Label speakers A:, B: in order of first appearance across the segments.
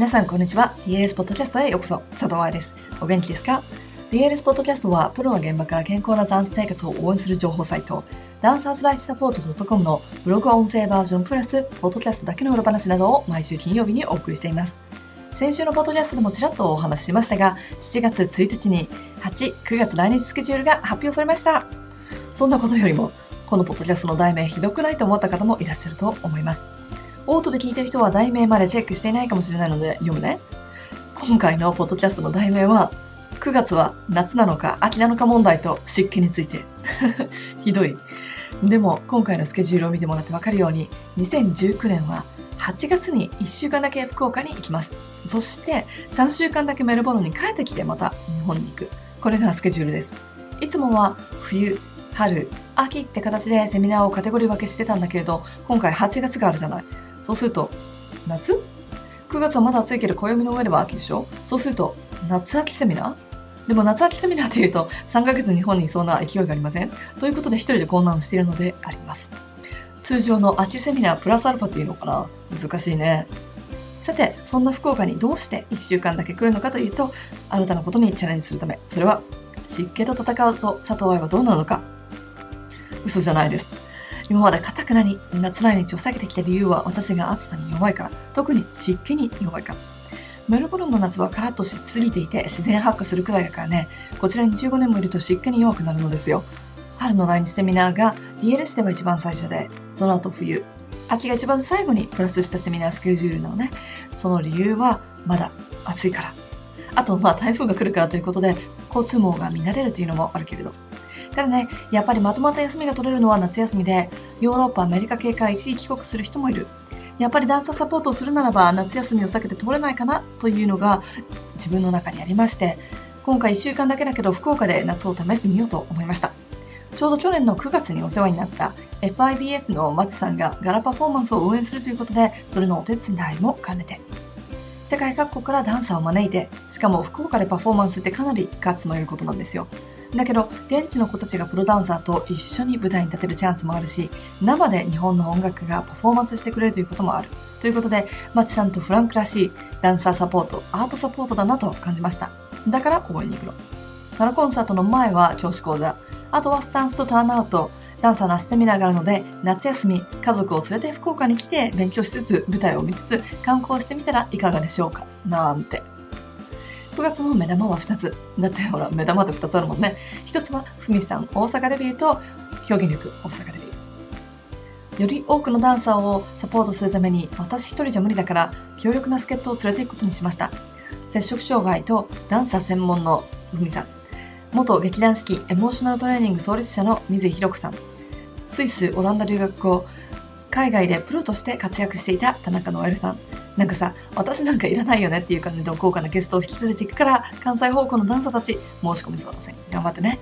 A: 皆さん、こんにちは。DLS ポッドキャストへようこそ。佐藤愛です。お元気ですか ?DLS ポッドキャストは、プロの現場から健康なダンス生活を応援する情報サイト、ダンサーズライフサポート .com のブログ音声バージョンプラス、ポッドキャストだけの裏話などを毎週金曜日にお送りしています。先週のポッドキャストでもちらっとお話ししましたが、7月1日に8、9月来日スケジュールが発表されました。そんなことよりも、このポッドキャストの題名ひどくないと思った方もいらっしゃると思います。オートで聞いてる人は題名までチェックしていないかもしれないので読むね。今回のポッドキャストの題名は、9月は夏なのか秋なのか問題と湿気について。ひどい。でも今回のスケジュールを見てもらってわかるように、2019年は8月に1週間だけ福岡に行きます。そして3週間だけメルボルンに帰ってきてまた日本に行く。これがスケジュールです。いつもは冬、春、秋って形でセミナーをカテゴリー分けしてたんだけれど、今回8月があるじゃない。そうすると、夏 ?9 月はまだ暑いけど暦の上では秋でしょ？そうすると、夏秋セミナー？でも夏秋セミナーっていうと3ヶ月日本にいそうな勢いがありません？ということで一人で混乱しているのであります。通常の秋セミナープラスアルファっていうのかな？難しいね。さて、そんな福岡にどうして1週間だけ来るのかというと、新たなことにチャレンジするため、それは湿気と戦うと佐藤愛はどうなるのか。嘘じゃないです。今までかくなに夏来日を避けてきた理由は私が暑さに弱いから、特に湿気に弱いから。メルボルンの夏はカラッとしすぎていて自然発火するくらいだからね、こちらに15年もいると湿気に弱くなるのですよ。春の来日セミナーが DLS では一番最初で、その後冬、秋が一番最後にプラスしたセミナースケジュールなのね。その理由はまだ暑いから。あと、まあ台風が来るからということで、交通網が乱れるというのもあるけれど。ただね、やっぱりまとまった休みが取れるのは夏休みで、ヨーロッパ、アメリカ系から一時帰国する人もいる。やっぱりダンサーサポートをするならば夏休みを避けて取れないかなというのが自分の中にありまして、今回1週間だけだけど福岡で夏を試してみようと思いました。ちょうど去年の9月にお世話になった FIBF の松さんがガラパフォーマンスを応援するということで、それのお手伝いも兼ねて。世界各国からダンサーを招いて、しかも福岡でパフォーマンスってかなりガッツのいることなんですよ。だけど、現地の子たちがプロダンサーと一緒に舞台に立てるチャンスもあるし、生で日本の音楽がパフォーマンスしてくれるということもある。ということで、マチさんとフランクらしいダンサーサポート、アートサポートだなと感じました。だから応援に行くの。ナラコンサートの前は教師講座、あとはスタンスとターンアウト、ダンサーのセミナーがあるので、夏休み、家族を連れて福岡に来て勉強しつつ、舞台を見つつ、観光してみたらいかがでしょうか？なんて。9月の目玉は2つ。だってほら、目玉って2つあるもんね。1つは、ふみさん大阪デビューと、表現力大阪デビュー。より多くのダンサーをサポートするために、私一人じゃ無理だから、強力な助っ人を連れて行くことにしました。摂食障害とダンサー専門のふみさん。元劇団四季エモーショナルトレーニング創立者の水井弘子さん。スイス、オランダ留学後、海外でプロとして活躍していた田中ノエルさん。なんかさ、私なんかいらないよねっていう感じの豪華なゲストを引き連れていくから、関西方向のダンサーたち、申し込みそうだせん。頑張ってね。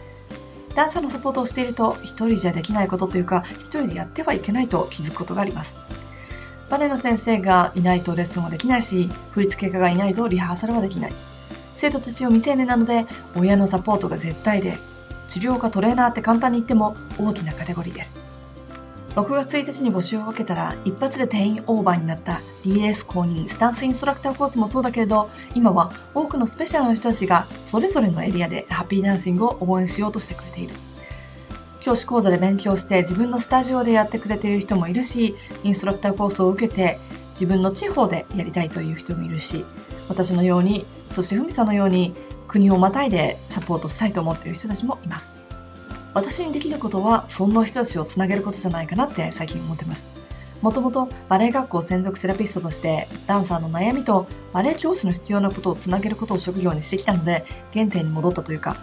A: ダンサーのサポートをしていると、一人じゃできないことというか、一人でやってはいけないと気づくことがあります。バレエの先生がいないとレッスンはできないし、振付家がいないとリハーサルはできない。生徒たちは未成年なので、親のサポートが絶対で、治療家トレーナーって簡単に言っても大きなカテゴリーです。6月1日に募集をかけたら一発で定員オーバーになった DS 公認スタンスインストラクターコースもそうだけれど今は多くのスペシャルな人たちがそれぞれのエリアでハッピーダンシングを応援しようとしてくれている。教師講座で勉強して自分のスタジオでやってくれている人もいるしインストラクターコースを受けて自分の地方でやりたいという人もいるし私のようにそしてふみさんのように国をまたいでサポートしたいと思っている人たちもいます。私にできることはそんな人たちをつなげることじゃないかなって最近思ってます。もともとバレエ学校専属セラピストとしてダンサーの悩みとバレエ教師の必要なことをつなげることを職業にしてきたので原点に戻ったというか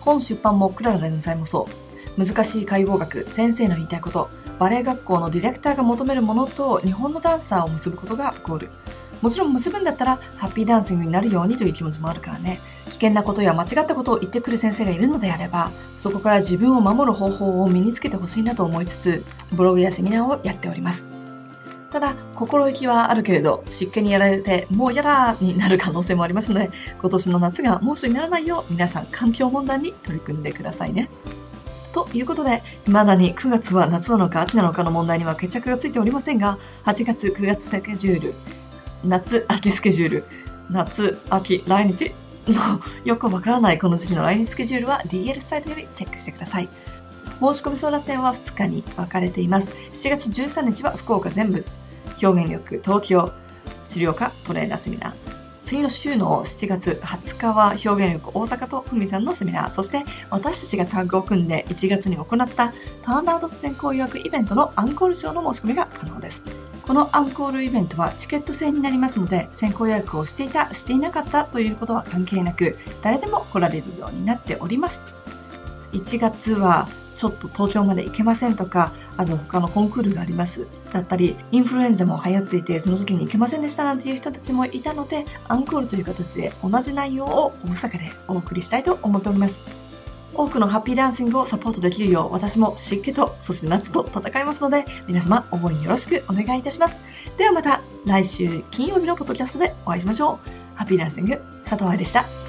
A: 本出版もクララ連載もそう。難しい解剖学先生の言いたいことバレエ学校のディレクターが求めるものと日本のダンサーを結ぶことがゴール。もちろん結ぶんだったらハッピーダンシングになるようにという気持ちもあるからね。危険なことや間違ったことを言ってくる先生がいるのであればそこから自分を守る方法を身につけてほしいなと思いつつブログやセミナーをやっております。ただ心意気はあるけれど湿気にやられてもう嫌だになる可能性もありますので今年の夏が猛暑にならないよう皆さん環境問題に取り組んでくださいね。ということで、未だに9月は夏なのか秋なのかの問題には決着がついておりませんが、8月、9月スケジュール、夏、秋スケジュール、夏、秋、来日のよくわからないこの時期の来日スケジュールは DL サイトよりチェックしてください。申し込み争奪戦は2日に分かれています。7月13日は福岡全部、表現力、東京、治療科トレーナーセミナー。次の週の7月20日は表現力大阪とふみさんのセミナー、そして私たちがタッグを組んで1月に行ったターンアウト先行予約イベントのアンコールショーの申し込みが可能です。このアンコールイベントはチケット制になりますので、先行予約をしていた、していなかったということは関係なく、誰でも来られるようになっております。1月はちょっと東京まで行けませんとか、あと他のコンクールがあります。だったり、インフルエンザも流行っていて、その時に行けませんでしたなんていう人たちもいたので、アンコールという形で同じ内容を大阪でお送りしたいと思っております。多くのハッピーダンシングをサポートできるよう、私も湿気と、そして夏と戦いますので、皆様応援よろしくお願いいたします。ではまた来週金曜日のポッドキャストでお会いしましょう。ハッピーダンシング、佐藤愛でした。